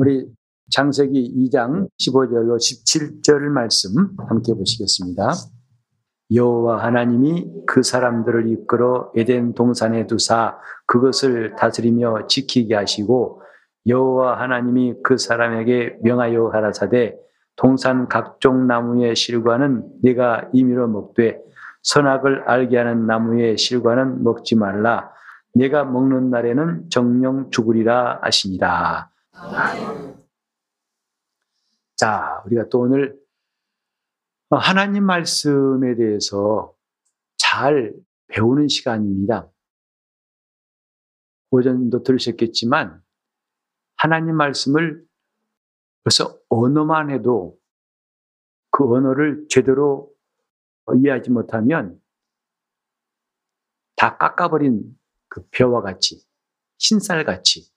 우리 장세기 2장 15절로 17절 말씀 함께 보시겠습니다. 여호와 하나님이 그 사람들을 이끌어 에덴 동산에 두사 그것을 다스리며 지키게 하시고 여호와 하나님이 그 사람에게 명하여 가라사대 동산 각종 나무의 실과는 네가 임의로 먹되 선악을 알게 하는 나무의 실과는 먹지 말라 네가 먹는 날에는 정령 죽으리라 하시니라. 자, 우리가 또 오늘 하나님 말씀에 대해서 잘 배우는 시간입니다. 오전도 들으셨겠지만 하나님 말씀을 벌써 언어만 해도 그 언어를 제대로 이해하지 못하면 다 깎아버린 그 벼와 같이 흰쌀같이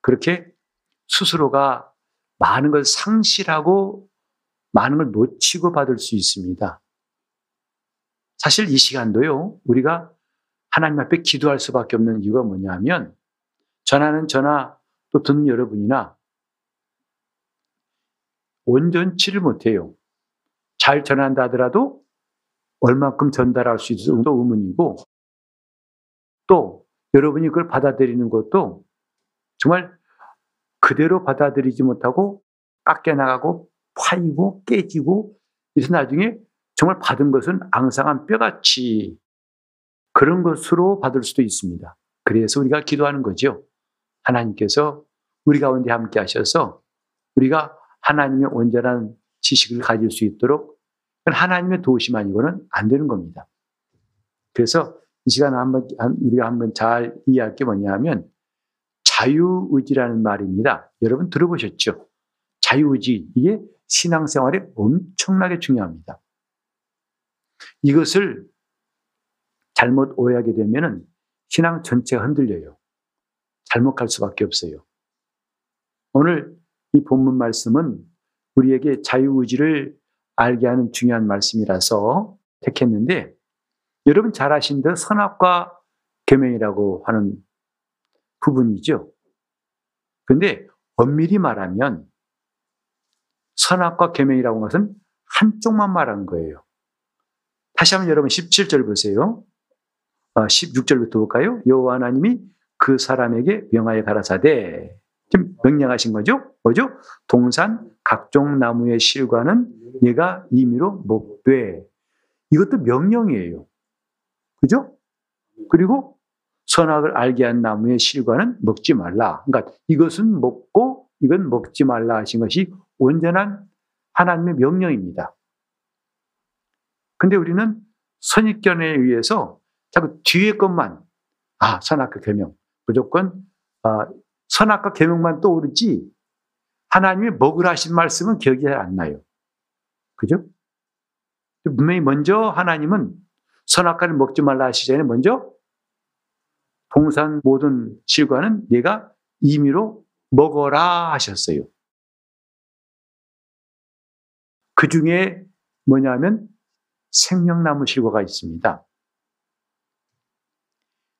그렇게 스스로가 많은 걸 상실하고 많은 걸 놓치고 받을 수 있습니다. 사실 이 시간도요, 우리가 하나님 앞에 기도할 수밖에 없는 이유가 뭐냐면, 전하는 전화 또 듣는 여러분이나 온전치를 못해요. 잘 전한다 하더라도 얼만큼 전달할 수 있을지도 의문이고, 또 여러분이 그걸 받아들이는 것도 정말 그대로 받아들이지 못하고 깎여 나가고 파이고 깨지고 이래서 나중에 정말 받은 것은 앙상한 뼈같이 그런 것으로 받을 수도 있습니다. 그래서 우리가 기도하는 거죠. 하나님께서 우리 가운데 함께 하셔서 우리가 하나님의 온전한 지식을 가질 수 있도록 하나님의 도우심 아니고는 안 되는 겁니다. 그래서 이 시간 한번 우리가 한번 잘 이해할 게 뭐냐면 자유의지라는 말입니다. 여러분 들어보셨죠? 자유의지 이게 신앙생활에 엄청나게 중요합니다. 이것을 잘못 오해하게 되면 신앙 전체가 흔들려요. 잘못 갈 수밖에 없어요. 오늘 이 본문 말씀은 우리에게 자유의지를 알게 하는 중요한 말씀이라서 택했는데 여러분 잘 아신 듯 선악과 계명이라고 하는 부분이죠. 근데 엄밀히 말하면 선악과 계명이라고 것은 한쪽만 말하는 거예요. 다시 한번 여러분 17절 보세요. 16절부터 아, 볼까요? 여호와 하나님이 그 사람에게 명하여 가라사대 지금 명령하신 거죠? 뭐죠? 동산 각종 나무의 실과는 네가 임의로 먹되 이것도 명령이에요. 그죠? 그리고 선악을 알게 한 나무의 실과는 먹지 말라. 그러니까 이것은 먹고 이건 먹지 말라 하신 것이 온전한 하나님의 명령입니다. 근데 우리는 선입견에 의해서 자꾸 뒤에 것만 아 선악과 계명 무조건 아, 선악과 계명만 떠오르지 하나님이 먹으라 하신 말씀은 기억이 잘 안 나요. 그죠? 분명히 먼저 하나님은 선악과를 먹지 말라 하시기 전에 먼저 동산 모든 실과는 네가 임의로 먹어라 하셨어요. 그 중에 뭐냐면 생명나무 실과가 있습니다.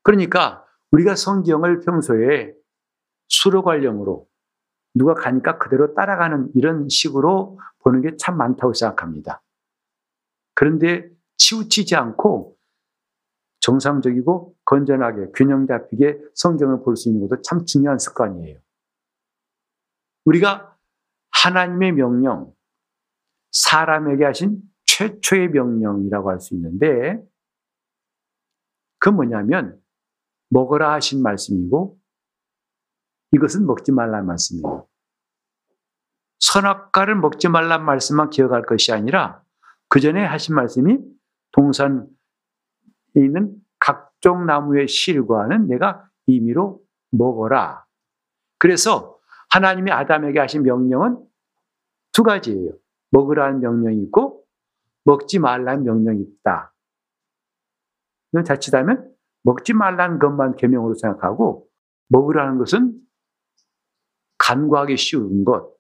그러니까 우리가 성경을 평소에 수로 관령으로 누가 가니까 그대로 따라가는 이런 식으로 보는 게 참 많다고 생각합니다. 그런데 치우치지 않고 정상적이고 건전하게 균형 잡히게 성경을 볼 수 있는 것도 참 중요한 습관이에요. 우리가 하나님의 명령, 사람에게 하신 최초의 명령이라고 할 수 있는데, 그 뭐냐면, 먹어라 하신 말씀이고, 이것은 먹지 말라는 말씀이에요. 선악과를 먹지 말라는 말씀만 기억할 것이 아니라, 그 전에 하신 말씀이 동산에 있는 각종 나무의 실과는 내가 임의로 먹어라. 그래서 하나님이 아담에게 하신 명령은 두 가지예요. 먹으라는 명령이 있고 먹지 말라는 명령이 있다. 이건 자칫하면 먹지 말라는 것만 계명으로 생각하고 먹으라는 것은 간과하기 쉬운 것.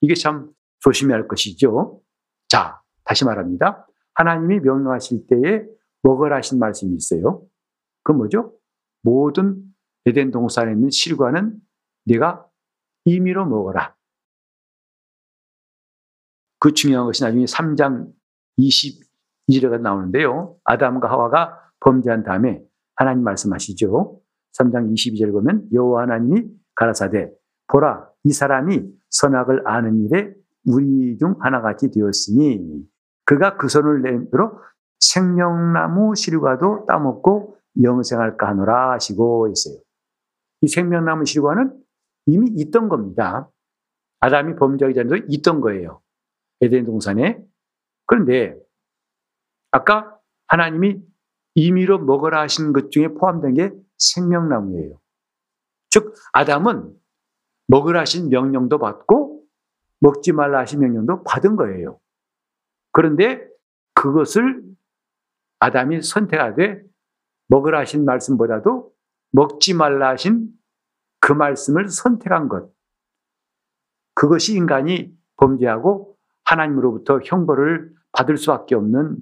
이게 참 조심해야 할 것이죠. 자, 다시 말합니다. 하나님이 명령하실 때에 먹으라 하신 말씀이 있어요. 그 뭐죠? 모든 에덴 동산에 있는 실과는 네가 임의로 먹어라. 그 중요한 것이 나중에 3장 22절에 나오는데요. 아담과 하와가 범죄한 다음에 하나님 말씀하시죠. 3장 22절 보면 여호와 하나님이 가라사대 보라 이 사람이 선악을 아는 일에 우리 중 하나같이 되었으니 그가 그 손을 내밀어 생명나무 실과도 따먹고 영생할까 하노라 하시고 있어요. 이 생명나무 실과는 이미 있던 겁니다. 아담이 범죄하기 전에도 있던 거예요. 에덴 동산에. 그런데 아까 하나님이 임의로 먹으라 하신 것 중에 포함된 게 생명나무예요. 즉 아담은 먹으라 하신 명령도 받고 먹지 말라 하신 명령도 받은 거예요. 그런데 그것을 아담이 선택하되 먹으라 하신 말씀보다도 먹지 말라 하신 그 말씀을 선택한 것. 그것이 인간이 범죄하고 하나님으로부터 형벌을 받을 수밖에 없는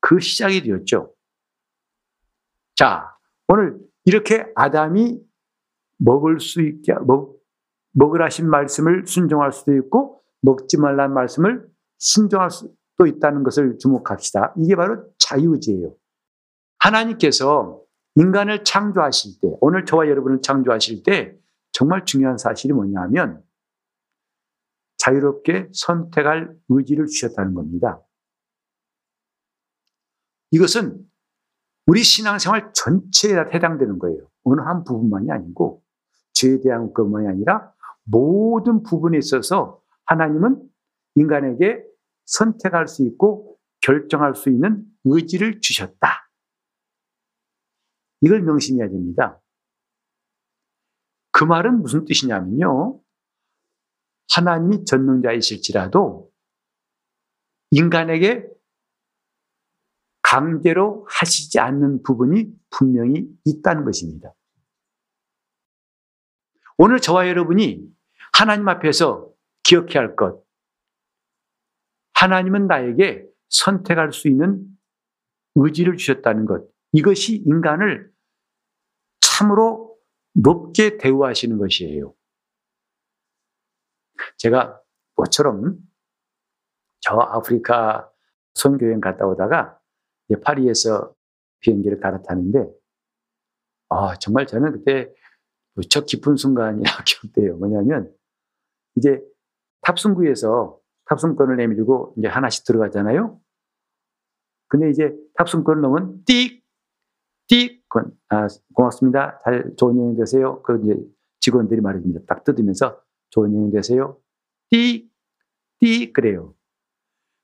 그 시작이 되었죠. 자, 오늘 이렇게 아담이 먹을 수 있게, 먹, 먹으라 하신 말씀을 순종할 수도 있고, 먹지 말라는 말씀을 순종할 수 도 있다는 것을 주목합시다. 이게 바로 자유지예요. 하나님께서 인간을 창조하실 때, 오늘 저와 여러분을 창조하실 때 정말 중요한 사실이 뭐냐 하면 자유롭게 선택할 의지를 주셨다는 겁니다. 이것은 우리 신앙생활 전체에 해당되는 거예요. 어느 한 부분만이 아니고 죄에 대한 것만이 아니라 모든 부분에 있어서 하나님은 인간에게 선택할 수 있고 결정할 수 있는 의지를 주셨다. 이걸 명심해야 됩니다. 그 말은 무슨 뜻이냐면요. 하나님이 전능자이실지라도 인간에게 강제로 하시지 않는 부분이 분명히 있다는 것입니다. 오늘 저와 여러분이 하나님 앞에서 기억해야 할 것. 하나님은 나에게 선택할 수 있는 의지를 주셨다는 것. 이것이 인간을 참으로 높게 대우하시는 것이에요. 제가 모처럼 저 아프리카 선교행 갔다 오다가 파리에서 비행기를 갈아타는데 아, 정말 저는 그때 무척 깊은 순간이라 기억돼요. 뭐냐면 이제 탑승구에서 탑승권을 내밀고 이제 하나씩 들어가잖아요. 근데 이제 탑승권을 넣으면 띡, 띡, 아, 고맙습니다. 잘 좋은 여행 되세요. 그 이제 직원들이 말입니다. 딱 뜯으면서 좋은 여행 되세요. 띡, 띡 그래요.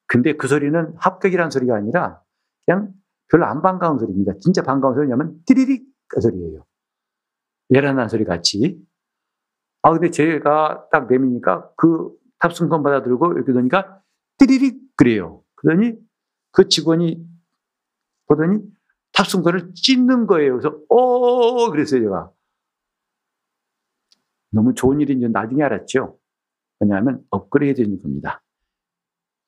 근데 그 소리는 합격이라는 소리가 아니라 그냥 별로 안 반가운 소리입니다. 진짜 반가운 소리냐면 띠리릭 그 소리예요. 예란한 소리 같이. 아, 근데 제가 딱 내미니까 그 탑승권 받아들고 이렇게 되니까 띠리릭 그래요. 그러더니 그 직원이 보더니 탑승권을 찢는 거예요. 그래서 어 그랬어요 제가. 너무 좋은 일인 줄 나중에 알았죠. 왜냐하면 업그레이드 되는 겁니다.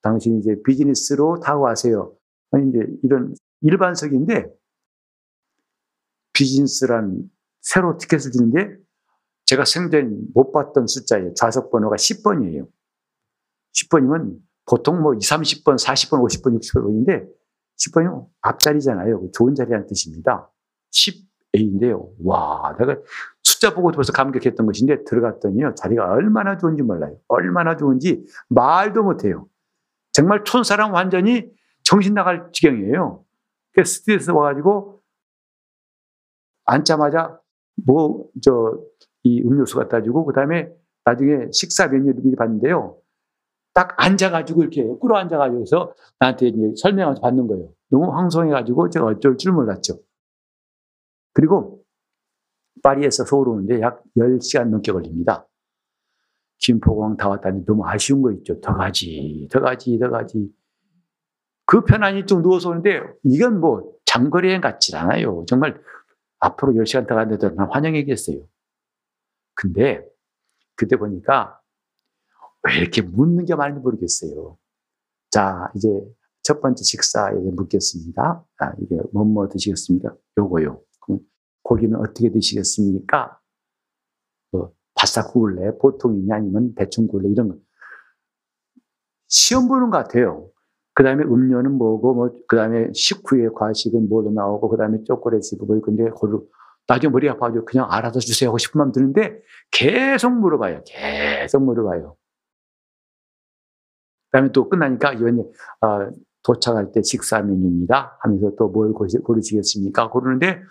당신이 이제 비즈니스로 가세요. 아니 이제 이런 일반석인데 비즈니스란 새로 티켓을 주는데 제가 생전 못 봤던 숫자예요. 좌석 번호가 10번이에요. 10번이면 보통 뭐 2, 30번, 40번, 50번, 60번인데 10번이면 앞자리잖아요. 좋은 자리라는 뜻입니다. 10A인데요. 와, 내가 숫자 보고 벌써 감격했던 것인데 들어갔더니요. 자리가 얼마나 좋은지 몰라요. 얼마나 좋은지 말도 못해요. 정말 촌사람 완전히 정신 나갈 지경이에요. 그 스트레스 와가지고 앉자마자 뭐, 저, 이 음료수 갖다 주고, 그 다음에 나중에 식사 메뉴를 미리 봤는데요. 딱 앉아가지고 이렇게 꿇어 앉아가지고서 나한테 이제 설명하면서 받는 거예요. 너무 황송해가지고 제가 어쩔 줄 몰랐죠. 그리고 파리에서 서울 오는데 약 10시간 넘게 걸립니다. 김포공항 다 왔다니 너무 아쉬운 거 있죠. 더 가지, 더 가지, 더 가지. 그 편안히 좀 누워서 오는데 이건 뭐 장거리 여행 같지 않아요. 정말 앞으로 10시간 더 간다도 난 환영이겠어요. 근데 그때 보니까 왜 이렇게 묻는 게 많은지 모르겠어요. 자, 이제 첫 번째 식사에 묻겠습니다. 아, 이게 뭐뭐 드시겠습니까? 요거요. 그럼 고기는 어떻게 드시겠습니까? 어, 바싹 구울래? 보통이냐? 아니면 대충 구울래? 이런 거. 시험 보는 것 같아요. 그 다음에 음료는 뭐고, 뭐, 그 다음에 식후에 과식은 뭐로 나오고, 그 다음에 초콜릿이고, 뭐, 근데, 고루, 나중에 머리 아파가지고 그냥 알아서 주세요 하고 싶은 마음 드는데, 계속 물어봐요. 계속 물어봐요. 그 다음에 또 끝나니까, 이번에, 아, 도착할 때 식사 메뉴입니다. 하면서 또 뭘 고르시겠습니까? 고르는데,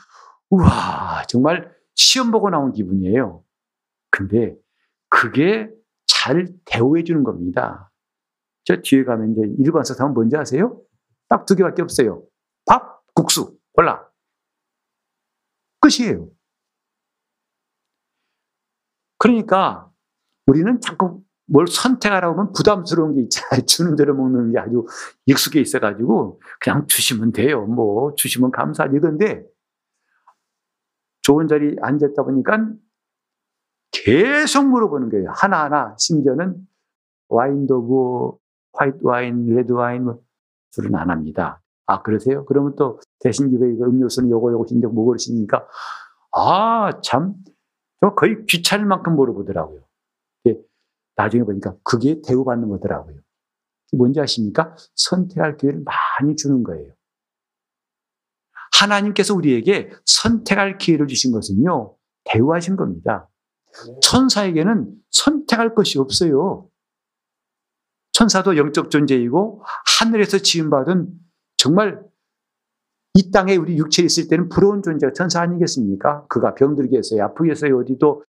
우와, 정말 시험 보고 나온 기분이에요. 근데 그게 잘 대우해 주는 겁니다. 저 뒤에 가면 이제 일반 사람은 뭔지 아세요? 딱 두 개밖에 없어요. 밥, 국수, 골라. 끝이에요. 그러니까 우리는 자꾸 뭘 선택하라고 하면 부담스러운 게 있잖아요. 주는 대로 먹는 게 아주 익숙해 있어가지고 그냥 주시면 돼요. 뭐 주시면 감사하지. 이건데 좋은 자리 앉았다 보니까 계속 물어보는 거예요. 하나하나 심지어는 와인도 뭐 화이트 와인, 레드 와인 뭐 술은 안 합니다. 아 그러세요? 그러면 또 대신 이거 음료수는 요거 요거 인데 뭐 그러십니까? 아참 거의 귀찮을 만큼 물어보더라고요. 나중에 보니까 그게 대우받는 거더라고요. 뭔지 아십니까? 선택할 기회를 많이 주는 거예요. 하나님께서 우리에게 선택할 기회를 주신 것은요, 대우하신 겁니다. 천사에게는 선택할 것이 없어요. 천사도 영적 존재이고 하늘에서 지음받은 정말 이 땅에 우리 육체에 있을 때는 부러운 존재가 천사 아니겠습니까? 그가 병들겠어요, 아프겠어요, 어디도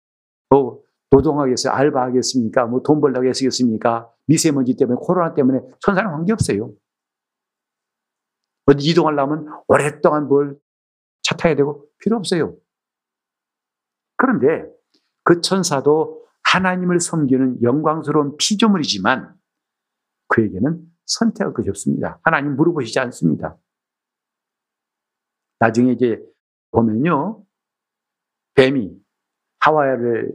어, 노동하겠어요? 알바하겠습니까? 뭐 돈 벌려고 했겠습니까? 미세먼지 때문에 코로나 때문에 천사는 관계 없어요. 어디 이동하려면 오랫동안 뭘 차 타야 되고 필요 없어요. 그런데 그 천사도 하나님을 섬기는 영광스러운 피조물이지만 그에게는 선택할 것이 없습니다. 하나님 물어보시지 않습니다. 나중에 이제 보면요. 뱀이 하와이를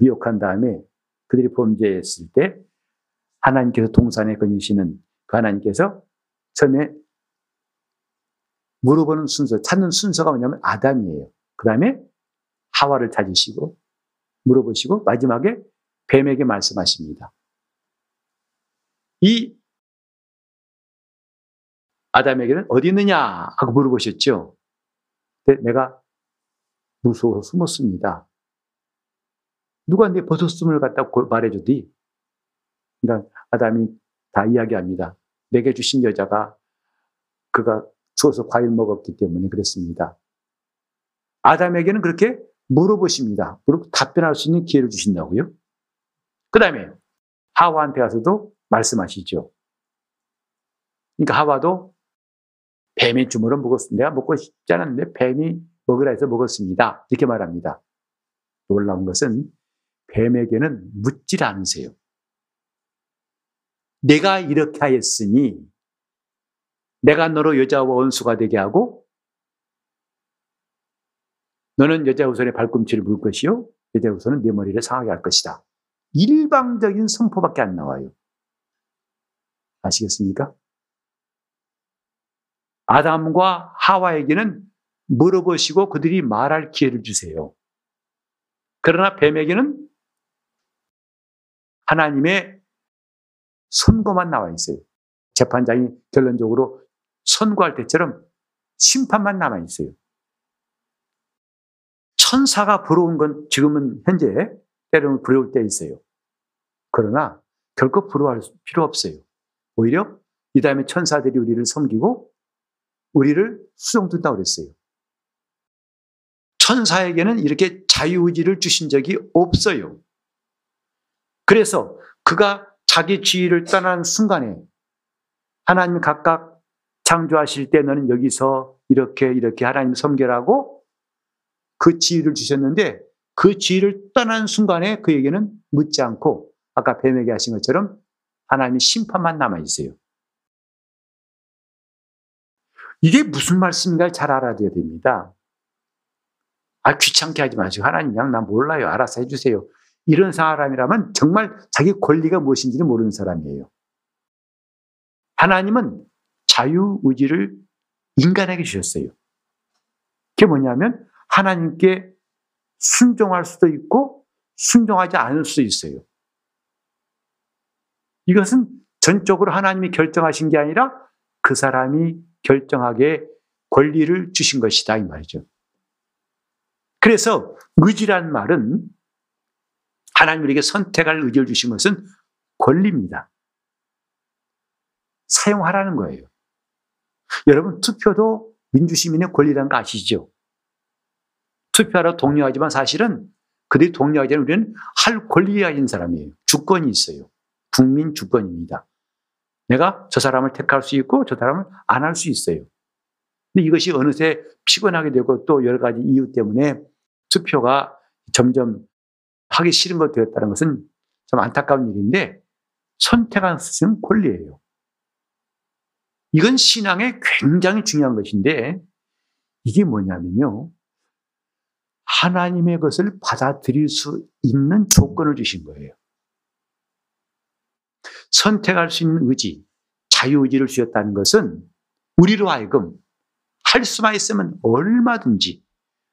미혹한 다음에 그들이 범죄했을 때 하나님께서 동산에 거니시는 그 하나님께서 처음에 물어보는 순서, 찾는 순서가 뭐냐면 아담이에요. 그 다음에 하와를 찾으시고 물어보시고 마지막에 뱀에게 말씀하십니다. 이 아담에게는 어디 있느냐 하고 물어보셨죠. 내가 무서워서 숨었습니다. 누가 내 버섯숨을 갖다 말해주디? 그러니까 아담이 다 이야기합니다. 내게 주신 여자가 그가 주어서 과일 먹었기 때문에 그랬습니다. 아담에게는 그렇게 물어보십니다. 물어 답변할 수 있는 기회를 주신다고요. 그 다음에 하와한테 가서도 말씀하시죠. 그러니까 하와도 뱀의 주물을 먹었습니다. 내가 먹고 싶지 않았는데 뱀이 먹으라 해서 먹었습니다. 이렇게 말합니다. 놀라운 것은 뱀에게는 묻질 않으세요. 내가 이렇게 하였으니 내가 너로 여자와 원수가 되게 하고 너는 여자 우선의 발꿈치를 물 것이요 여자 우선은 네 머리를 상하게 할 것이다. 일방적인 선포밖에 안 나와요. 아시겠습니까? 아담과 하와에게는 물어보시고 그들이 말할 기회를 주세요. 그러나 뱀에게는 하나님의 선고만 나와 있어요. 재판장이 결론적으로 선고할 때처럼 심판만 남아 있어요. 천사가 부러운 건 지금은 현재 때로는 부러울 때 있어요. 그러나 결코 부러워할 필요 없어요. 오히려 이 다음에 천사들이 우리를 섬기고 우리를 수용된다고 그랬어요. 천사에게는 이렇게 자유의지를 주신 적이 없어요. 그래서 그가 자기 지위를 떠난 순간에 하나님 각각 창조하실 때 너는 여기서 이렇게 이렇게 하나님 섬겨라고 그 지위를 주셨는데 그 지위를 떠난 순간에 그에게는 묻지 않고 아까 뱀에게 하신 것처럼 하나님의 심판만 남아 있어요. 이게 무슨 말씀인가 잘 알아야 됩니다. 아, 귀찮게 하지 마시고 하나님 그냥 나 몰라요. 알아서 해주세요. 이런 사람이라면 정말 자기 권리가 무엇인지는 모르는 사람이에요. 하나님은 자유의지를 인간에게 주셨어요. 그게 뭐냐면 하나님께 순종할 수도 있고 순종하지 않을 수 있어요. 이것은 전적으로 하나님이 결정하신 게 아니라 그 사람이 결정하게 권리를 주신 것이다 이 말이죠. 그래서 의지란 말은 하나님 우리에게 선택할 의지를 주신 것은 권리입니다. 사용하라는 거예요. 여러분 투표도 민주시민의 권리라는 거 아시죠? 투표하러 독려하지만 사실은 그들이 독려하기 전에 우리는 할 권리가 있는 사람이에요. 주권이 있어요. 국민 주권입니다. 내가 저 사람을 택할 수 있고 저 사람을 안 할 수 있어요. 근데 이것이 어느새 피곤하게 되고 또 여러 가지 이유 때문에 투표가 점점 하기 싫은 것 되었다는 것은 좀 안타까운 일인데 선택한 것은 권리예요. 이건 신앙에 굉장히 중요한 것인데 이게 뭐냐면요. 하나님의 것을 받아들일 수 있는 조건을 주신 거예요. 선택할 수 있는 의지, 자유의지를 주셨다는 것은 우리로 하여금 할 수만 있으면 얼마든지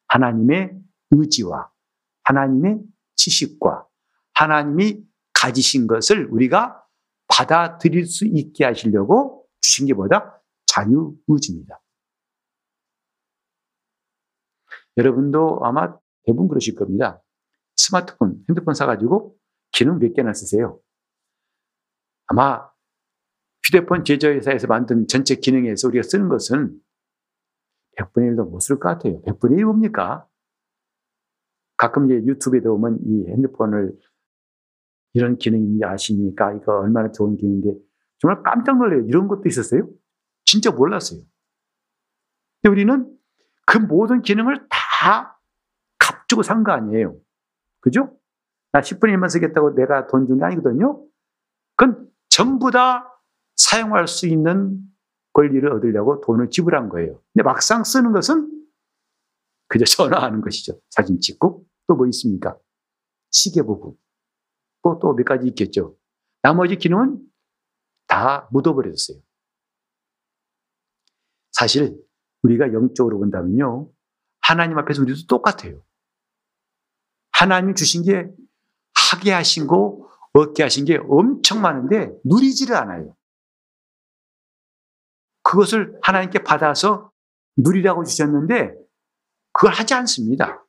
하나님의 의지와 하나님의 지식과 하나님이 가지신 것을 우리가 받아들일 수 있게 하시려고 주신 게 뭐다? 자유의지입니다. 여러분도 아마 대부분 그러실 겁니다. 스마트폰, 핸드폰 사가지고 기능 몇 개나 쓰세요. 아마 휴대폰 제조회사에서 만든 전체 기능에서 우리가 쓰는 것은 100분의 1도 못 쓸 것 같아요. 100분의 1 뭡니까? 가끔 이제 유튜브에 보면 이 핸드폰을 이런 기능인지 아십니까? 이거 얼마나 좋은 기능인데 정말 깜짝 놀래요. 이런 것도 있었어요? 진짜 몰랐어요. 근데 우리는 그 모든 기능을 다 값주고 산 거 아니에요. 그죠? 나 10분의 1만 쓰겠다고 내가 돈 준 게 아니거든요. 그건 전부 다 사용할 수 있는 권리를 얻으려고 돈을 지불한 거예요. 근데 막상 쓰는 것은 그저 전화하는 것이죠. 사진 찍고 또 뭐 있습니까? 시계 또또몇 가지 있겠죠. 나머지 기능은 다 묻어버렸어요. 사실 우리가 영적으로 본다면요. 하나님 앞에서 우리도 똑같아요. 하나님 주신 게 하게 하신 거, 얻게 하신 게 엄청 많은데 누리지를 않아요. 그것을 하나님께 받아서 누리라고 주셨는데 그걸 하지 않습니다.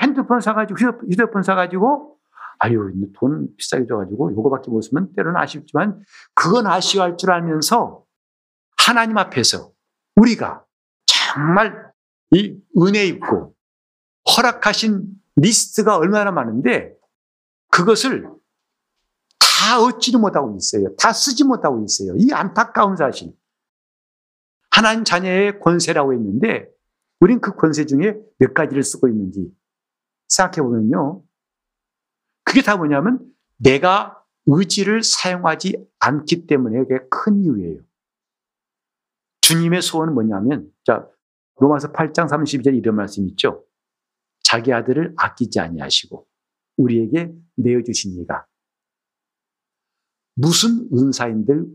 핸드폰 사가지고, 휴대폰 사가지고, 아유, 돈 비싸게 줘가지고 요거밖에 못 쓰면 때로는 아쉽지만 그건 아쉬워할 줄 알면서 하나님 앞에서 우리가 정말 이 은혜 있고 허락하신 리스트가 얼마나 많은데 그것을 다 얻지도 못하고 있어요. 다 쓰지 못하고 있어요. 이 안타까운 사실. 하나님 자녀의 권세라고 했는데 우린 그 권세 중에 몇 가지를 쓰고 있는지 생각해 보면요. 그게 다 뭐냐면 내가 의지를 사용하지 않기 때문에 그게 큰 이유예요. 주님의 소원은 뭐냐면 자 로마서 8장 32절 이런 말씀 있죠. 자기 아들을 아끼지 아니하시고 우리에게 내어 주신 이가 무슨 은사인들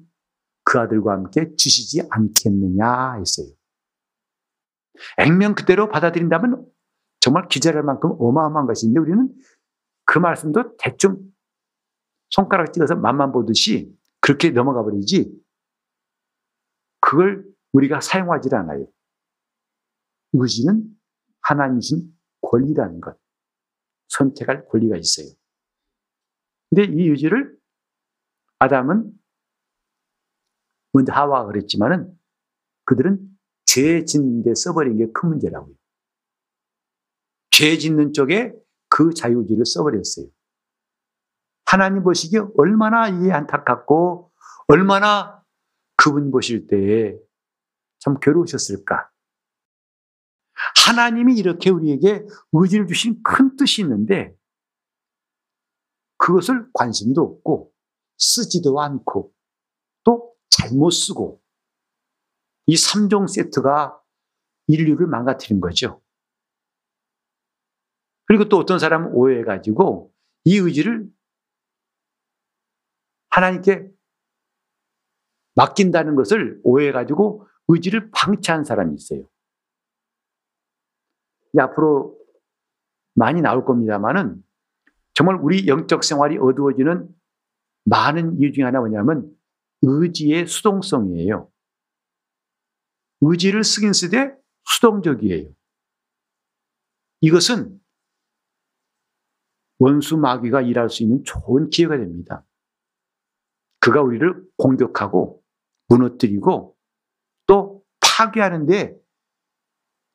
그 아들과 함께 주시지 않겠느냐 했어요. 액면 그대로 받아들인다면 정말 기절할 만큼 어마어마한 것인데 우리는 그 말씀도 대충 손가락 찍어서 맛만 보듯이 그렇게 넘어가 버리지 그걸 우리가 사용하지 않아요. 의지는 하나님 신 권리라는 것. 선택할 권리가 있어요. 근데 이 의지를 아담은 먼저 하와가 그랬지만은 그들은 죄 짓는 데 써버린 게 큰 문제라고요. 죄 짓는 쪽에 그 자유의지를 써버렸어요. 하나님 보시기에 얼마나 이 안타깝고 얼마나 그분 보실 때에 참 괴로우셨을까. 하나님이 이렇게 우리에게 의지를 주신 큰 뜻이 있는데 그것을 관심도 없고 쓰지도 않고 또 잘못 쓰고 이 3종 세트가 인류를 망가뜨린 거죠. 그리고 또 어떤 사람은 오해해가지고 이 의지를 하나님께 맡긴다는 것을 오해해가지고 의지를 방치한 사람이 있어요. 앞으로 많이 나올 겁니다만은 정말 우리 영적 생활이 어두워지는 많은 이유 중에 하나 뭐냐면 의지의 수동성이에요. 의지를 쓰긴 쓰되 수동적이에요. 이것은 원수 마귀가 일할 수 있는 좋은 기회가 됩니다. 그가 우리를 공격하고 무너뜨리고 또 파괴하는데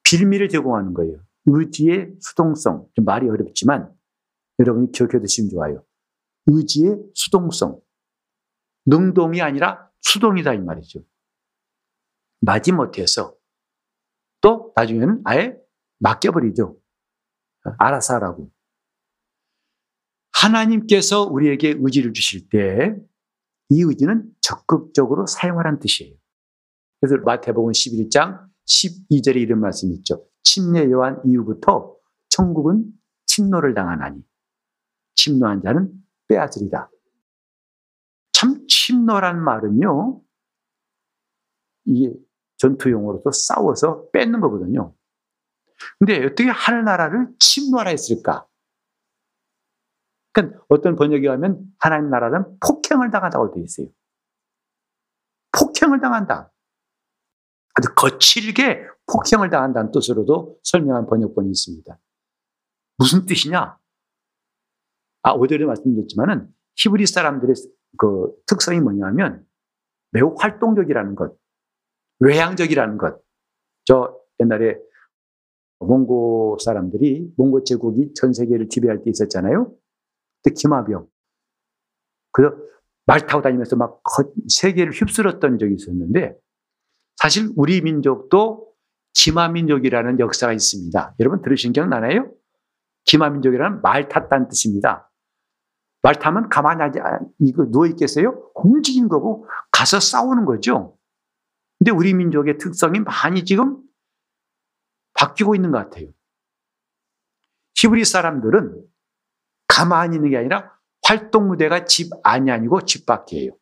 빌미를 제공하는 거예요. 의지의 수동성. 좀 말이 어렵지만 여러분이 기억해 두시면 좋아요. 의지의 수동성. 능동이 아니라 수동이다 이 말이죠. 마지못해서 또 나중에는 아예 맡겨버리죠. 알아서 하라고. 하나님께서 우리에게 의지를 주실 때 이 의지는 적극적으로 사용하라는 뜻이에요. 그래서 마태복음 11장 12절에 이런 말씀이 있죠. 침례 요한 이후부터 천국은 침노를 당하나니 침노한 자는 빼앗으리다. 참 침노란 말은요. 이게 전투용어로도 싸워서 뺏는 거거든요. 근데 어떻게 하늘나라를 침노하라 했을까? 그러니까 어떤 번역이 하면 하나님 나라는 폭행을 당한다고 되어 있어요. 폭행을 당한다. 아주 거칠게 폭행을 당한다는 뜻으로도 설명한 번역본이 있습니다. 무슨 뜻이냐? 아, 오전에 말씀드렸지만은 히브리 사람들의 그 특성이 뭐냐면 매우 활동적이라는 것, 외향적이라는 것. 저 옛날에 몽고 사람들이 몽고 제국이 전 세계를 지배할 때 있었잖아요. 그때 기마병. 그래서 말 타고 다니면서 막 세계를 휩쓸었던 적이 있었는데 사실 우리 민족도 기마민족이라는 역사가 있습니다. 여러분 들으신 기억 나나요? 기마민족이라는 말 탔다는 뜻입니다. 말 타면 가만히 앉아, 이거 누워있겠어요? 움직이는 거고 가서 싸우는 거죠. 근데 우리 민족의 특성이 많이 지금 바뀌고 있는 것 같아요. 히브리 사람들은 가만히 있는 게 아니라 활동 무대가 집 안이 아니고 집 밖이에요.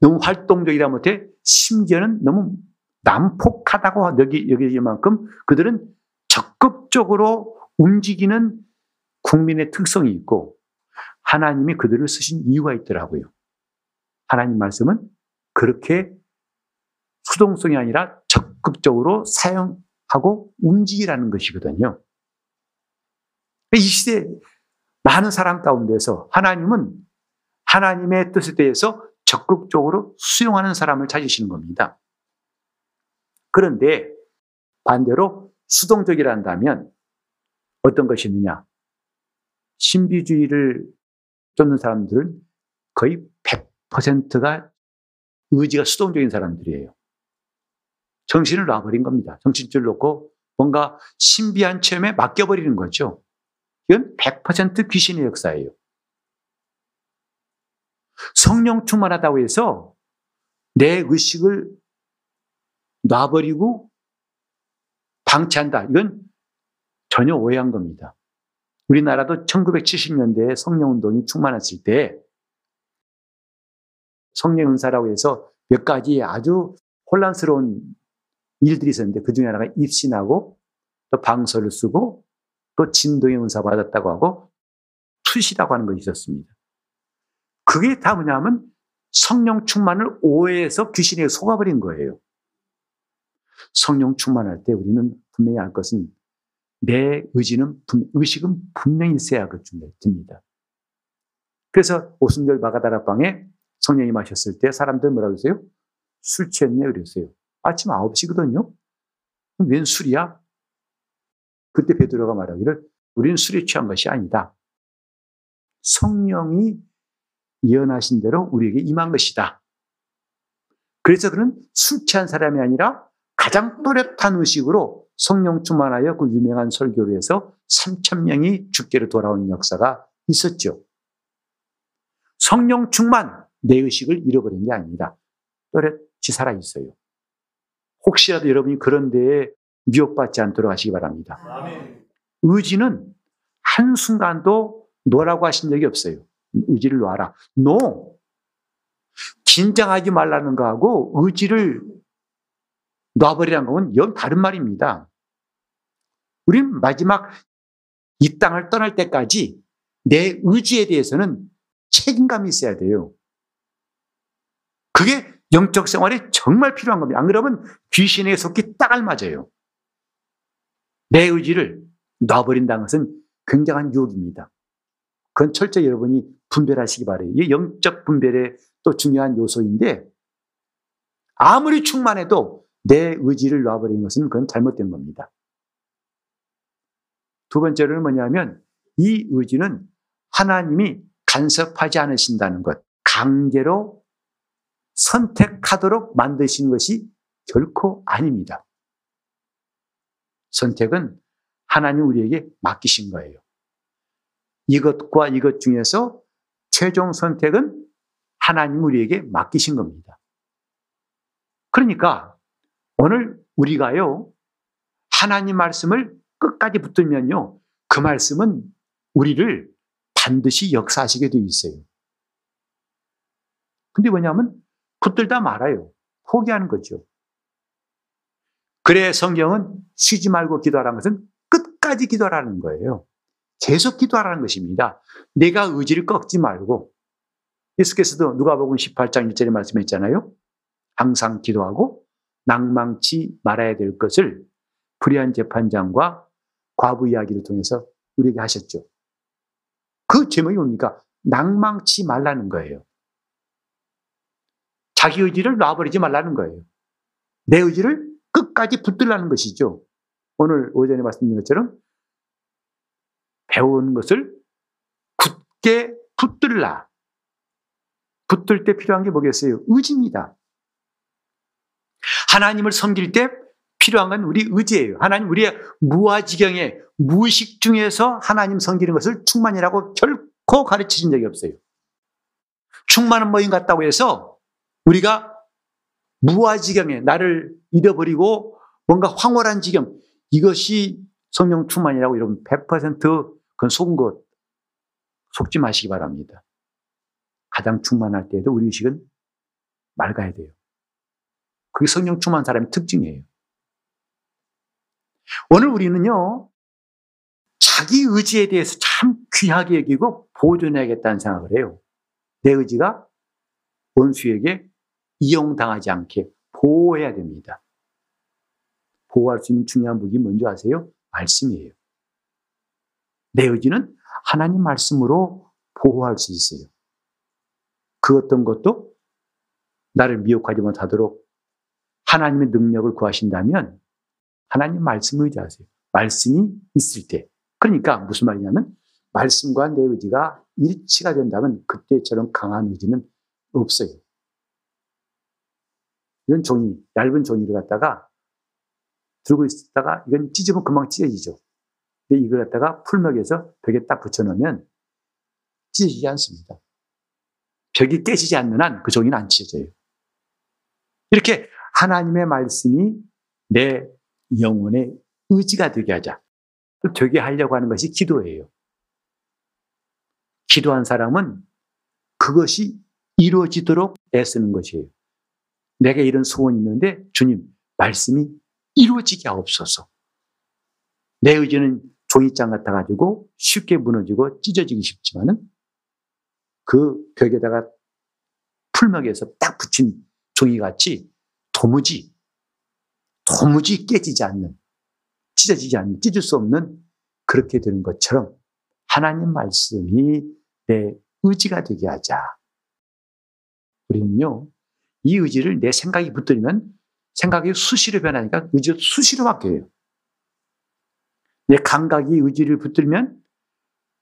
너무 활동적이다 못해 심지어는 너무 난폭하다고 여기, 여기질 만큼 그들은 적극적으로 움직이는 국민의 특성이 있고 하나님이 그들을 쓰신 이유가 있더라고요. 하나님 말씀은 그렇게 수동성이 아니라 적극적으로 사용하고 움직이라는 것이거든요. 이 시대 많은 사람 가운데서 하나님은 하나님의 뜻에 대해서 적극적으로 수용하는 사람을 찾으시는 겁니다. 그런데 반대로 수동적이란다면 어떤 것이 있느냐? 신비주의를 쫓는 사람들은 거의 100%가 의지가 수동적인 사람들이에요. 정신을 놔버린 겁니다. 정신줄 놓고 뭔가 신비한 체험에 맡겨버리는 거죠. 이건 100% 귀신의 역사예요. 성령 충만하다고 해서 내 의식을 놔버리고 방치한다. 이건 전혀 오해한 겁니다. 우리나라도 1970년대에 성령운동이 충만했을 때 성령 은사라고 해서 몇 가지 아주 혼란스러운 일들이 있었는데 그 중에 하나가 입신하고 또 방서를 쓰고 또 진동의 은사 받았다고 하고 투시라고 하는 것이 있었습니다. 그게 다 뭐냐면 성령 충만을 오해해서 귀신에게 속아버린 거예요. 성령 충만할 때 우리는 분명히 알 것은 내 의지는, 의식은 분명히 있어야 됩니다. 그래서 오순절 마가다락방에 성령이 마셨을 때 사람들 뭐라고 했어요? 술 취했네 그랬어요. 아침 9시거든요. 웬 술이야? 그때 베드로가 말하기를 우리는 술에 취한 것이 아니다. 성령이 예언하신 대로 우리에게 임한 것이다. 그래서 그는 술 취한 사람이 아니라 가장 또렷한 의식으로 성령 충만하여 그 유명한 설교를 해서 3천 명이 죽게로 돌아온 역사가 있었죠. 성령 충만, 내 의식을 잃어버린 게 아닙니다. 또렷이 살아 있어요. 혹시라도 여러분이 그런 데에 미혹받지 않도록 하시기 바랍니다. 의지는 한순간도 노라고 하신 적이 없어요. 의지를 놔라. 노. 긴장하지 말라는 거하고 의지를 놔버리라는 건 영 다른 말입니다. 우리는 마지막 이 땅을 떠날 때까지 내 의지에 대해서는 책임감이 있어야 돼요. 그게 영적 생활에 정말 필요한 겁니다. 안 그러면 귀신에 속기 딱 알맞아요. 내 의지를 놔버린다는 것은 굉장한 유혹입니다. 그건 철저히 여러분이 분별하시기 바래요. 이 영적 분별의 또 중요한 요소인데 아무리 충만해도 내 의지를 놔버리는 것은 그건 잘못된 겁니다. 두 번째로는 뭐냐면 이 의지는 하나님이 간섭하지 않으신다는 것, 강제로 선택하도록 만드신 것이 결코 아닙니다. 선택은 하나님 우리에게 맡기신 거예요. 이것과 이것 중에서 최종 선택은 하나님 우리에게 맡기신 겁니다. 그러니까 오늘 우리가요, 하나님 말씀을 끝까지 붙들면요, 그 말씀은 우리를 반드시 역사하시게 되어 있어요. 근데 뭐냐면 붙들다 말아요. 포기하는 거죠. 그래 성경은 쉬지 말고 기도하라는 것은 끝까지 기도하라는 거예요. 계속 기도하라는 것입니다. 내가 의지를 꺾지 말고 예수께서도 누가복음 18장 1절에 말씀했잖아요. 항상 기도하고 낭망치 말아야 될 것을 불의한 재판장과 과부 이야기를 통해서 우리에게 하셨죠. 그 제목이 뭡니까? 낭망치 말라는 거예요. 자기 의지를 놔버리지 말라는 거예요. 내 의지를 끝까지 붙들라는 것이죠. 오늘 오전에 말씀드린 것처럼 배운 것을 굳게 붙들라. 붙들 때 필요한 게 뭐겠어요? 의지입니다. 하나님을 섬길 때 필요한 건 우리 의지예요. 하나님 우리의 무아지경에 무의식 중에서 하나님 섬기는 것을 충만이라고 결코 가르치신 적이 없어요. 충만은 뭐인 같다고 해서 우리가 무아지경에 나를 잃어버리고 뭔가 황홀한 지경 이것이 성령 충만이라고 여러분 100% 그건 속은 것 속지 마시기 바랍니다. 가장 충만할 때에도 우리 의식은 맑아야 돼요. 그게 성령 충만 사람의 특징이에요. 오늘 우리는요, 자기 의지에 대해서 참 귀하게 여기고 보존해야겠다는 생각을 해요. 내 의지가 원수에게 이용당하지 않게 보호해야 됩니다. 보호할 수 있는 중요한 무기 뭔지 아세요? 말씀이에요. 내 의지는 하나님 말씀으로 보호할 수 있어요. 그 어떤 것도 나를 미혹하지 못하도록 하나님의 능력을 구하신다면 하나님 말씀을 의지하세요. 말씀이 있을 때. 그러니까 무슨 말이냐면 말씀과 내 의지가 일치가 된다면 그때처럼 강한 의지는 없어요. 이런 종이, 얇은 종이를 갖다가 들고 있다가 이건 찢으면 금방 찢어지죠. 근데 이걸 갖다가 풀먹에서 벽에 딱 붙여놓으면 찢어지지 않습니다. 벽이 깨지지 않는 한 그 종이는 안 찢어져요. 이렇게 하나님의 말씀이 내 영혼의 의지가 되게 하자. 되게 하려고 하는 것이 기도예요. 기도한 사람은 그것이 이루어지도록 애쓰는 것이에요. 내가 이런 소원이 있는데 주님 말씀이 이루어지게 하옵소서. 내 의지는 종이장 같아가지고 쉽게 무너지고 찢어지기 쉽지만은 그 벽에다가 풀막에서 딱 붙인 종이같이 도무지, 도무지 깨지지 않는, 찢어지지 않는, 찢을 수 없는 그렇게 되는 것처럼 하나님 말씀이 내 의지가 되게 하자. 우리는요, 이 의지를 내 생각이 붙들면 생각이 수시로 변하니까 의지도 수시로 바뀌어요. 내 감각이 의지를 붙들면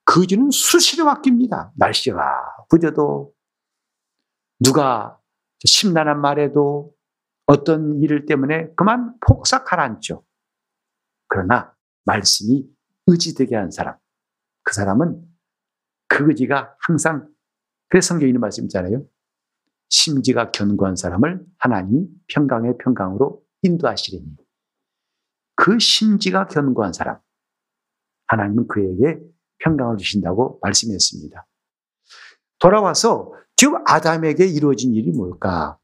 그 의지는 수시로 바뀝니다. 날씨가 부져도 누가 심란한 말에도 어떤 일 때문에 그만 폭삭 가라앉죠. 그러나 말씀이 의지되게 한 사람, 그 사람은 그 의지가 항상 그래서 성경에 있는 말씀 있잖아요. 심지가 견고한 사람을 하나님이 평강의 평강으로 인도하시리니 그 심지가 견고한 사람 하나님은 그에게 평강을 주신다고 말씀했습니다. 돌아와서 지금 아담에게 이루어진 일이 뭘까?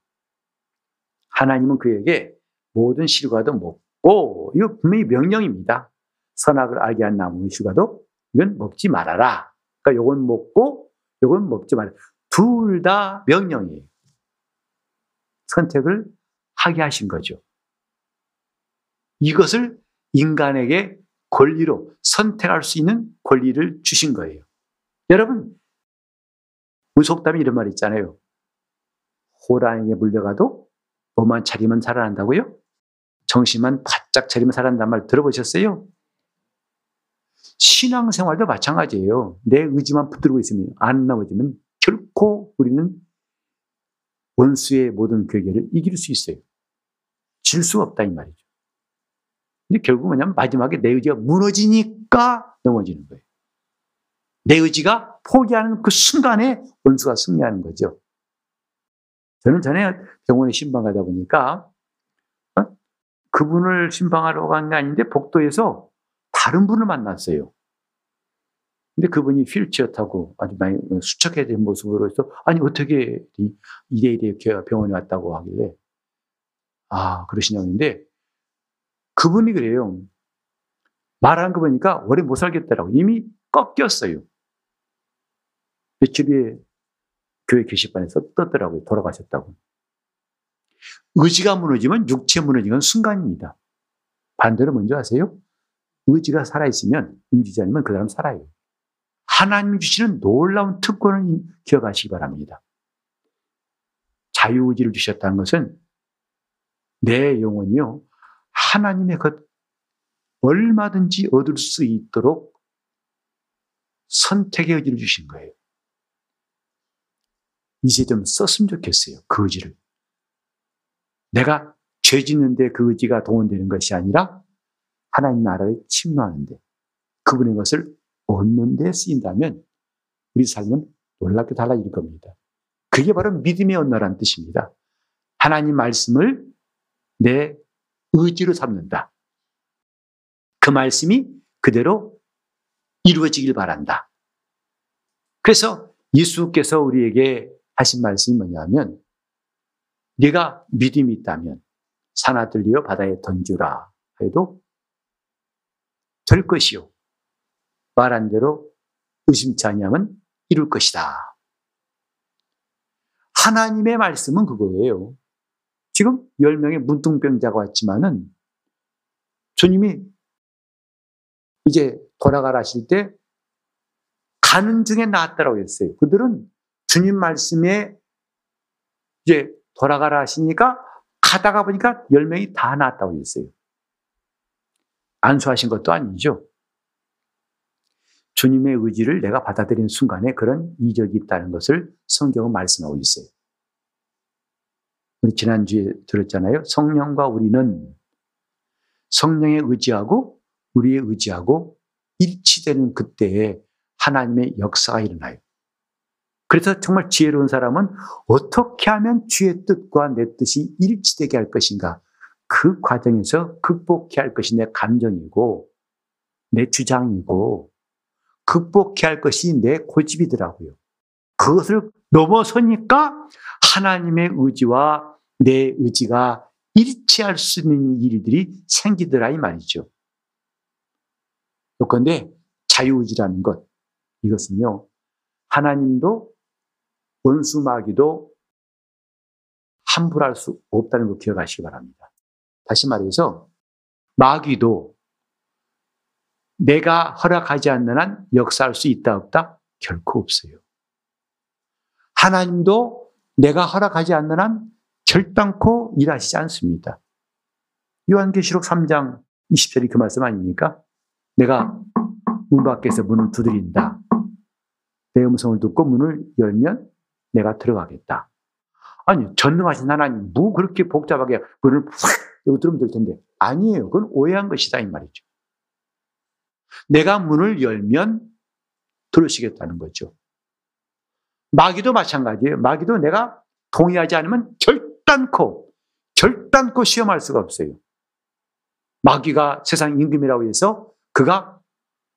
하나님은 그에게 모든 실과도 먹고 이거 분명히 명령입니다. 선악을 알게 한 나무의 실과도 이건 먹지 말아라. 그러니까 요건 먹고 요건 먹지 말아라. 둘 다 명령이에요. 선택을 하게 하신 거죠. 이것을 인간에게 권리로 선택할 수 있는 권리를 주신 거예요. 여러분, 무속담이 이런 말 있잖아요. 호랑이에 물려가도 몸만 차리면 살아난다고요? 정신만 바짝 차리면 살아난다는 말 들어보셨어요? 신앙생활도 마찬가지예요. 내 의지만 붙들고 있으면 안 넘어지면 결코 우리는 원수의 모든 괴계를 이길 수 있어요. 질 수 없다 이 말이죠. 근데 결국 뭐냐면 마지막에 내 의지가 무너지니까 넘어지는 거예요. 내 의지가 포기하는 그 순간에 원수가 승리하는 거죠. 저는 전에 병원에 신방 가다 보니까 어? 그분을 신방하러 간 게 아닌데 복도에서 다른 분을 만났어요. 근데 그분이 휠체어 타고 아주 많이 수척해진 모습으로 해서 아니 어떻게 이래 이래 병원에 왔다고 하길래 아 그러시냐고 했는데 그분이 그래요. 말하는 거 보니까 오래 못 살겠다라고 이미 꺾였어요. 며칠 후에 교회 게시판에서 떴더라고요. 돌아가셨다고. 의지가 무너지면 육체 무너지는 순간입니다. 반대로 먼저 아세요? 의지가 살아있으면 움직이지 않으면 그 사람 살아요. 하나님 주시는 놀라운 특권을 기억하시기 바랍니다. 자유의지를 주셨다는 것은 내 영혼이요. 하나님의 것 얼마든지 얻을 수 있도록 선택의 의지를 주신 거예요. 이제 좀 썼으면 좋겠어요. 그 의지를. 내가 죄 짓는데 그 의지가 동원되는 것이 아니라 하나님 나라를 침노하는데 그분의 것을 얻는 데 쓰인다면 우리 삶은 놀랍게 달라질 겁니다. 그게 바로 믿음의 언어란 뜻입니다. 하나님 말씀을 내 의지로 삼는다. 그 말씀이 그대로 이루어지길 바란다. 그래서 예수께서 우리에게 하신 말씀이 뭐냐면 네가 믿음이 있다면 산하 들리어 바다에 던주라 해도 될 것이요. 말한 대로 의심치 아니하면 이룰 것이다. 하나님의 말씀은 그거예요. 지금 10명의 문둥병자가 왔지만은 주님이 이제 돌아가라 하실 때 가는 중에 나았다라고 했어요. 그들은 주님 말씀에 이제 돌아가라 하시니까 가다가 보니까 10명이 다 나았다고 했어요. 안수하신 것도 아니죠. 주님의 의지를 내가 받아들이는 순간에 그런 이적이 있다는 것을 성경은 말씀하고 있어요. 우리 지난주에 들었잖아요. 성령과 우리는 성령의 의지하고 우리의 의지하고 일치되는 그때에 하나님의 역사가 일어나요. 그래서 정말 지혜로운 사람은 어떻게 하면 주의 뜻과 내 뜻이 일치되게 할 것인가. 그 과정에서 극복해야 할 것이 내 감정이고, 내 주장이고, 극복해야 할 것이 내 고집이더라고요. 그것을 넘어서니까 하나님의 의지와 내 의지가 일치할 수 있는 일들이 생기더라 이 말이죠. 요건데 자유의지라는 것 이것은요 하나님도 원수 마귀도 함부로 할 수 없다는 거 기억하시기 바랍니다. 다시 말해서 마귀도 내가 허락하지 않는 한 역사할 수 있다 없다? 결코 없어요. 하나님도 내가 허락하지 않는 한 결단코 일하시지 않습니다. 요한계시록 3장 20절이 그 말씀 아닙니까? 내가 문 밖에서 문을 두드린다. 내 음성을 듣고 문을 열면 내가 들어가겠다. 아니, 전능하신 하나님, 뭐 그렇게 복잡하게 문을 확 들으면 될 텐데. 아니에요. 그건 오해한 것이다. 이 말이죠. 내가 문을 열면 들으시겠다는 거죠. 마귀도 마찬가지예요. 마귀도 내가 동의하지 않으면 결단코, 결단코 시험할 수가 없어요. 마귀가 세상 임금이라고 해서 그가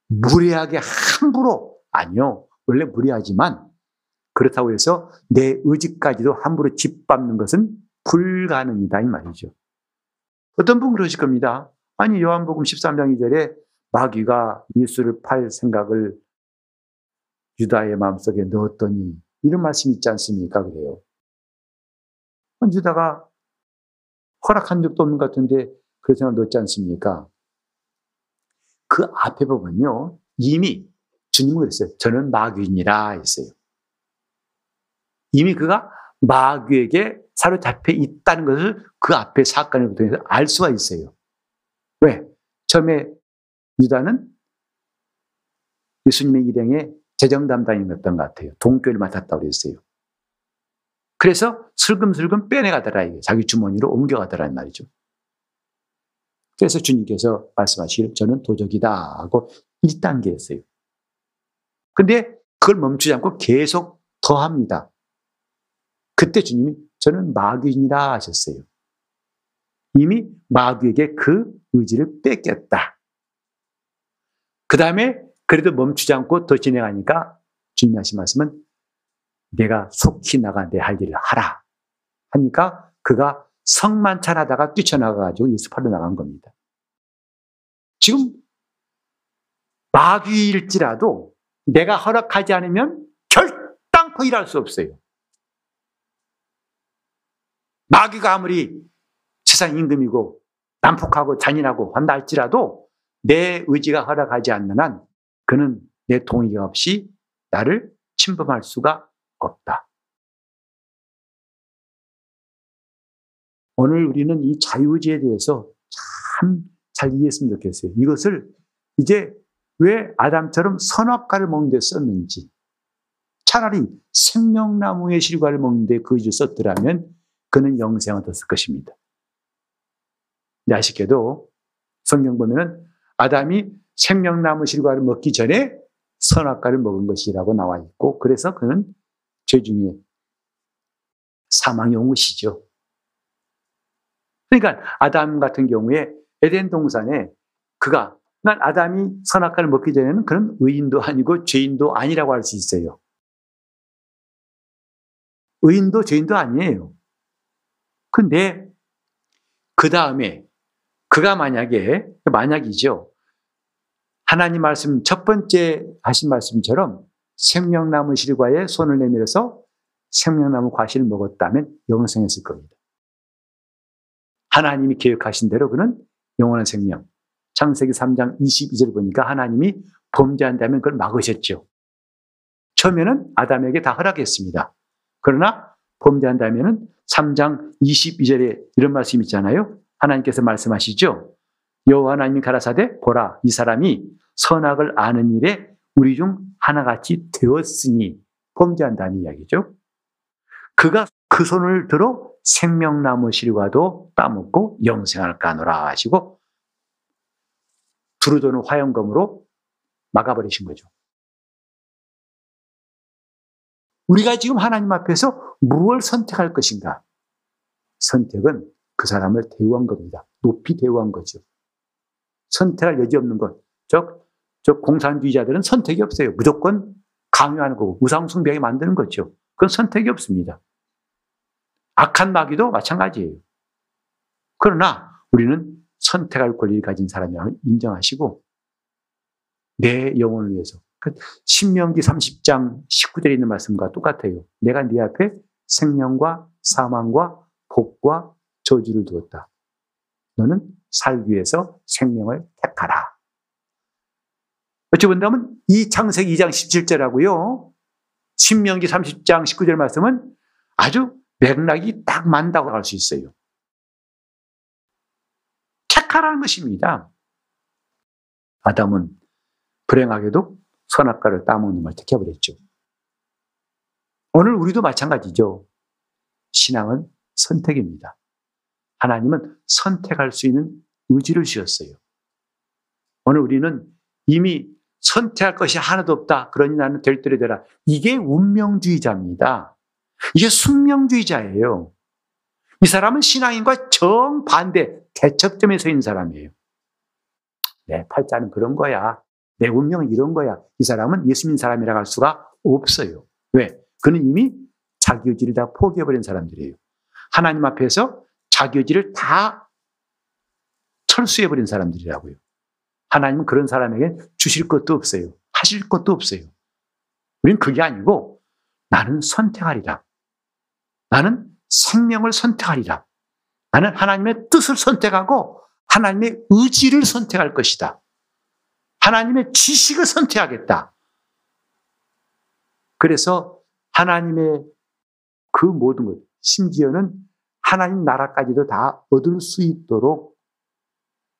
무례하게 함부로, 아니요. 원래 무례하지만 그렇다고 해서 내 의지까지도 함부로 짓밟는 것은 불가능이다. 이 말이죠. 어떤 분 그러실 겁니다. 아니, 요한복음 13장 2절에 마귀가 예수를 팔 생각을 유다의 마음속에 넣었더니 이런 말씀이 있지 않습니까? 그래요. 유다가 허락한 적도 없는 것 같은데 그런 생각 넣지 않습니까? 그 앞에 보면요. 이미 주님은 그랬어요. 저는 마귀니라 했어요. 이미 그가 마귀에게 사로잡혀 있다는 것을 그 앞에 사건을 통해서 알 수가 있어요. 왜? 처음에 유다는 예수님의 일행에 재정 담당이었던 것 같아요. 동교를 맡았다고 그랬어요. 그래서 슬금슬금 빼내가더라. 자기 주머니로 옮겨가더란 말이죠. 그래서 주님께서 말씀하시기를 저는 도적이다 하고 1단계였어요. 근데 그걸 멈추지 않고 계속 더 합니다. 그때 주님이 저는 마귀인이라 하셨어요. 이미 마귀에게 그 의지를 뺏겼다. 그 다음에 그래도 멈추지 않고 더 진행하니까 주님이 하신 말씀은 내가 속히 나가 내 할 일을 하라. 하니까 그가 성만 찬하다가 뛰쳐나가가지고 예수 팔로 나간 겁니다. 지금 마귀일지라도 내가 허락하지 않으면 결단코 일할 수 없어요. 마귀가 아무리 세상 임금이고 난폭하고 잔인하고 한다 할지라도 내 의지가 허락하지 않는 한 그는 내 동의 없이 나를 침범할 수가 없다. 오늘 우리는 이 자유의지에 대해서 참 잘 이해했으면 좋겠어요. 이것을 이제 왜 아담처럼 선악과를 먹는 데 썼는지 차라리 생명나무의 실과를 먹는 데 그 의지를 썼더라면 그는 영생을 얻었을 것입니다. 아쉽게도 성경 보면은 아담이 생명나무 실과를 먹기 전에 선악과를 먹은 것이라고 나와 있고 그래서 그는 죄 중에 사망이 온 것이죠. 그러니까 아담 같은 경우에 에덴 동산에 그가 난 아담이 선악과를 먹기 전에는 그는 의인도 아니고 죄인도 아니라고 할 수 있어요. 의인도 죄인도 아니에요. 근데 그 다음에 그가 만약에 만약이죠. 하나님 말씀 첫 번째 하신 말씀처럼 생명나무 실과에 손을 내밀어서 생명나무 과실을 먹었다면 영생했을 겁니다. 하나님이 계획하신 대로 그는 영원한 생명. 창세기 3장 22절 보니까 하나님이 범죄한다면 그걸 막으셨죠. 처음에는 아담에게 다 허락했습니다. 그러나 범죄한다면 3장 22절에 이런 말씀이 있잖아요. 하나님께서 말씀하시죠. 여호와 하나님이 가라사대 보라 이 사람이 선악을 아는 일에 우리 중 하나같이 되었으니 범죄한다는 이야기죠. 그가 그 손을 들어 생명나무 실과도 따먹고 영생을 까노라 하시고 두루도는 화영검으로 막아버리신 거죠. 우리가 지금 하나님 앞에서 무엇을 선택할 것인가? 선택은 그 사람을 대우한 겁니다. 높이 대우한 거죠. 선택할 여지 없는 것. 즉, 저 공산주의자들은 선택이 없어요. 무조건 강요하는 거고 우상숭배하게 만드는 거죠. 그건 선택이 없습니다. 악한 마귀도 마찬가지예요. 그러나 우리는 선택할 권리를 가진 사람이라고 인정하시고 내 영혼을 위해서 그 신명기 30장 19절에 있는 말씀과 똑같아요. 내가 네 앞에 생명과 사망과 복과 저주를 두었다. 너는 살기 위해서 생명을 택하라. 어찌 본다면 이 창세기 2장 17절하고요. 신명기 30장 19절 말씀은 아주 맥락이 딱 맞다고 할 수 있어요. 택하라는 것입니다. 아담은 불행하게도 선악과를 따먹는 걸 택해버렸죠. 오늘 우리도 마찬가지죠. 신앙은 선택입니다. 하나님은 선택할 수 있는 의지를 주셨어요. 오늘 우리는 이미 선택할 것이 하나도 없다. 그러니 나는 될 대로 되라. 이게 운명주의자입니다. 이게 숙명주의자예요. 이 사람은 신앙인과 정반대 대척점에 서 있는 사람이에요. 내 팔자는 그런 거야. 내 운명은 이런 거야. 이 사람은 예수 믿는 사람이라고 할 수가 없어요. 왜? 그는 이미 자기 의지를 다 포기해버린 사람들이에요. 하나님 앞에서 자기 의지를 다 철수해버린 사람들이라고요. 하나님은 그런 사람에게 주실 것도 없어요. 하실 것도 없어요. 우리는 그게 아니고 나는 선택하리라. 나는 생명을 선택하리라. 나는 하나님의 뜻을 선택하고 하나님의 의지를 선택할 것이다. 하나님의 지식을 선택하겠다. 그래서 하나님의 그 모든 것, 심지어는 하나님 나라까지도 다 얻을 수 있도록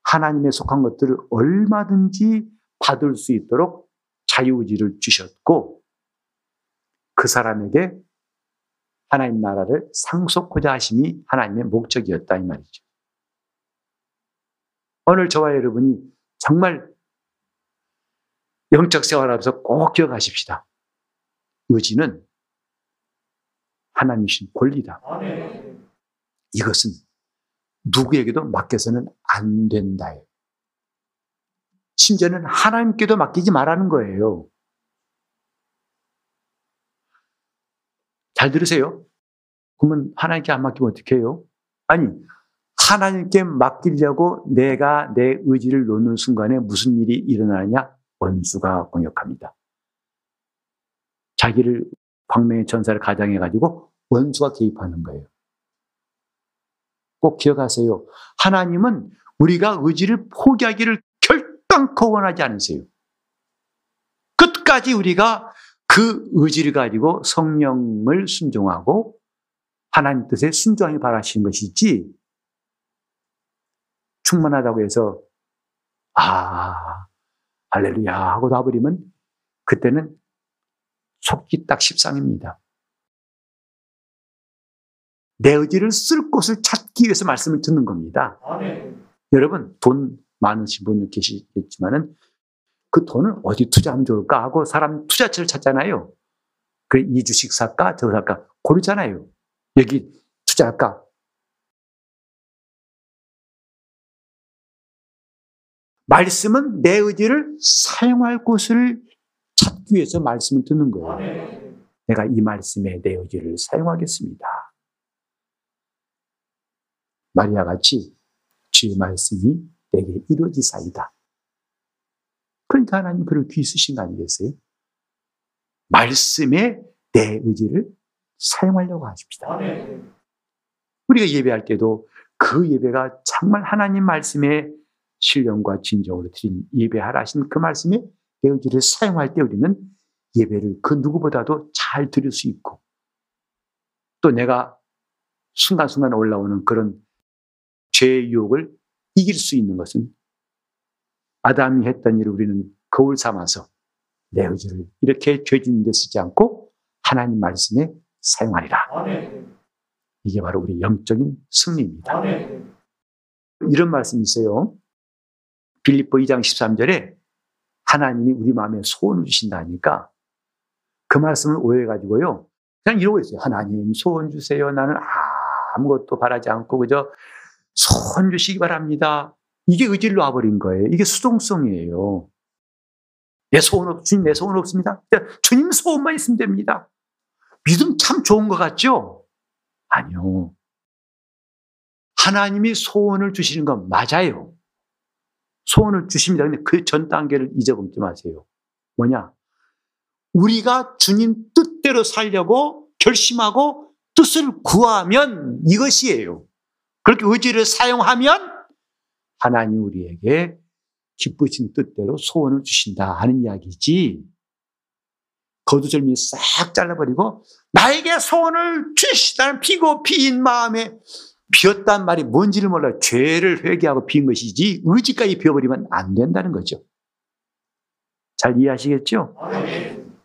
하나님의 속한 것들을 얼마든지 받을 수 있도록 자유의지를 주셨고 그 사람에게 하나님 나라를 상속하자 하심이 하나님의 목적이었다 이 말이죠. 오늘 저와 여러분이 정말 영적 생활하면서 꼭 기억하십시다. 의지는 하나님이신 권리다. 이것은 누구에게도 맡겨서는 안 된다. 심지어는 하나님께도 맡기지 말라는 거예요. 잘 들으세요. 그러면 하나님께 안 맡기면 어떻게 해요? 아니, 하나님께 맡기려고 내가 내 의지를 놓는 순간에 무슨 일이 일어나느냐? 원수가 공격합니다. 자기를 광명의 전사를 가장해가지고 원수가 개입하는 거예요. 꼭 기억하세요. 하나님은 우리가 의지를 포기하기를 결단코 원하지 않으세요. 끝까지 우리가 그 의지를 가지고 성령을 순종하고 하나님 뜻에 순종하기 바라시는 것이지 충만하다고 해서 아 할렐루야 하고 놔버리면 그때는 속기 딱 십상입니다. 내 의지를 쓸 곳을 찾기 위해서 말씀을 듣는 겁니다. 아멘. 여러분 돈 많으신 분 계시겠지만은 그 돈을 어디 투자하면 좋을까 하고 사람 투자처를 찾잖아요. 그이 주식 살까 저 살까 고르잖아요. 여기 투자할까? 말씀은 내 의지를 사용할 곳을 찾기 위해서 말씀을 듣는 거예요. 내가 이 말씀에 내 의지를 사용하겠습니다. 마리아 같이 주의 말씀이 내게 이루어지사이다. 그러니까 하나님 그를 귀 쓰신 거 아니겠어요? 말씀에 내 의지를 사용하려고 하십니다. 우리가 예배할 때도 그 예배가 정말 하나님 말씀에 신령과 진정으로 드린 예배하라 하신 그 말씀에 내 의지를 사용할 때 우리는 예배를 그 누구보다도 잘 드릴 수 있고 또 내가 순간순간 올라오는 그런 죄의 유혹을 이길 수 있는 것은 아담이 했던 일을 우리는 거울 삼아서 내 의지를 이렇게 죄짓는 데 쓰지 않고 하나님 말씀에 사용하리라. 이게 바로 우리 영적인 승리입니다. 이런 말씀이 있어요. 빌립보 2장 13절에 하나님이 우리 마음에 소원을 주신다니까 그 말씀을 오해해가지고요. 그냥 이러고 있어요. 하나님 소원 주세요. 나는 아무것도 바라지 않고 그저 소원 주시기 바랍니다. 이게 의지를 놔버린 거예요. 이게 수동성이에요. 내 소원 없, 주님 내 소원 없습니다. 주님 소원만 있으면 됩니다. 믿음 참 좋은 것 같죠? 아니요. 하나님이 소원을 주시는 건 맞아요. 소원을 주십니다. 근데 그 전 단계를 잊어먹지 마세요. 뭐냐? 우리가 주님 뜻대로 살려고 결심하고 뜻을 구하면 이것이에요. 그렇게 의지를 사용하면 하나님 우리에게 기쁘신 뜻대로 소원을 주신다 하는 이야기지. 거두절미 싹 잘라버리고 나에게 소원을 주시다는 피고 피인 마음에 비었단 말이 뭔지를 몰라 죄를 회개하고 비인 것이지 의지까지 비워버리면 안 된다는 거죠. 잘 이해하시겠죠?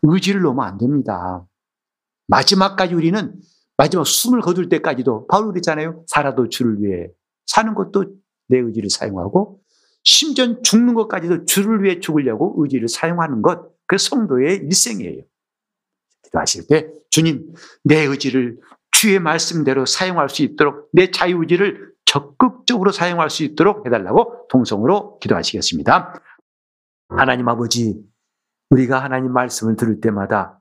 의지를 놓으면 안 됩니다. 마지막까지 우리는 마지막 숨을 거둘 때까지도 바울 그랬잖아요. 살아도 주를 위해 사는 것도 내 의지를 사용하고 심지어 죽는 것까지도 주를 위해 죽으려고 의지를 사용하는 것, 그 성도의 일생이에요. 기도하실 때 주님 내 의지를 주의 말씀대로 사용할 수 있도록 내 자유의지를 적극적으로 사용할 수 있도록 해달라고 동성으로 기도하시겠습니다. 하나님 아버지, 우리가 하나님 말씀을 들을 때마다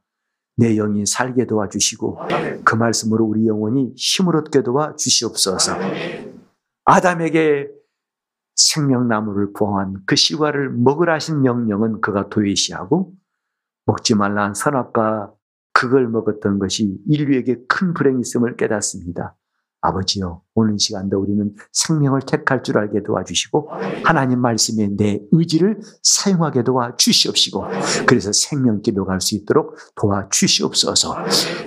내 영이 살게 도와주시고 그 말씀으로 우리 영혼이 힘을 얻게 도와주시옵소서. 아담에게 생명나무를 보한 그 씨과를 먹으라 하신 명령은 그가 도외시하고 먹지 말라 한 선악과 그걸 먹었던 것이 인류에게 큰 불행이 있음을 깨닫습니다. 아버지요, 오늘 시간도 우리는 생명을 택할 줄 알게 도와주시고, 하나님 말씀에 내 의지를 사용하게 도와주시옵시고, 그래서 생명 길로 갈수 있도록 도와주시옵소서.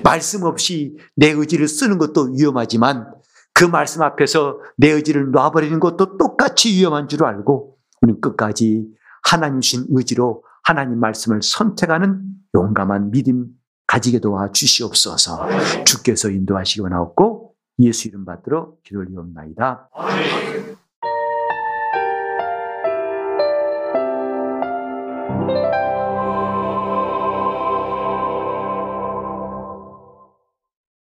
말씀 없이 내 의지를 쓰는 것도 위험하지만, 그 말씀 앞에서 내 의지를 놔버리는 것도 똑같이 위험한 줄 알고, 우리는 끝까지 하나님 신 의지로 하나님 말씀을 선택하는 용감한 믿음 가지게 도와 주시옵소서. 주께서 인도하시기 원하옵고, 예수 이름 받들어 기도를 이옵나이다.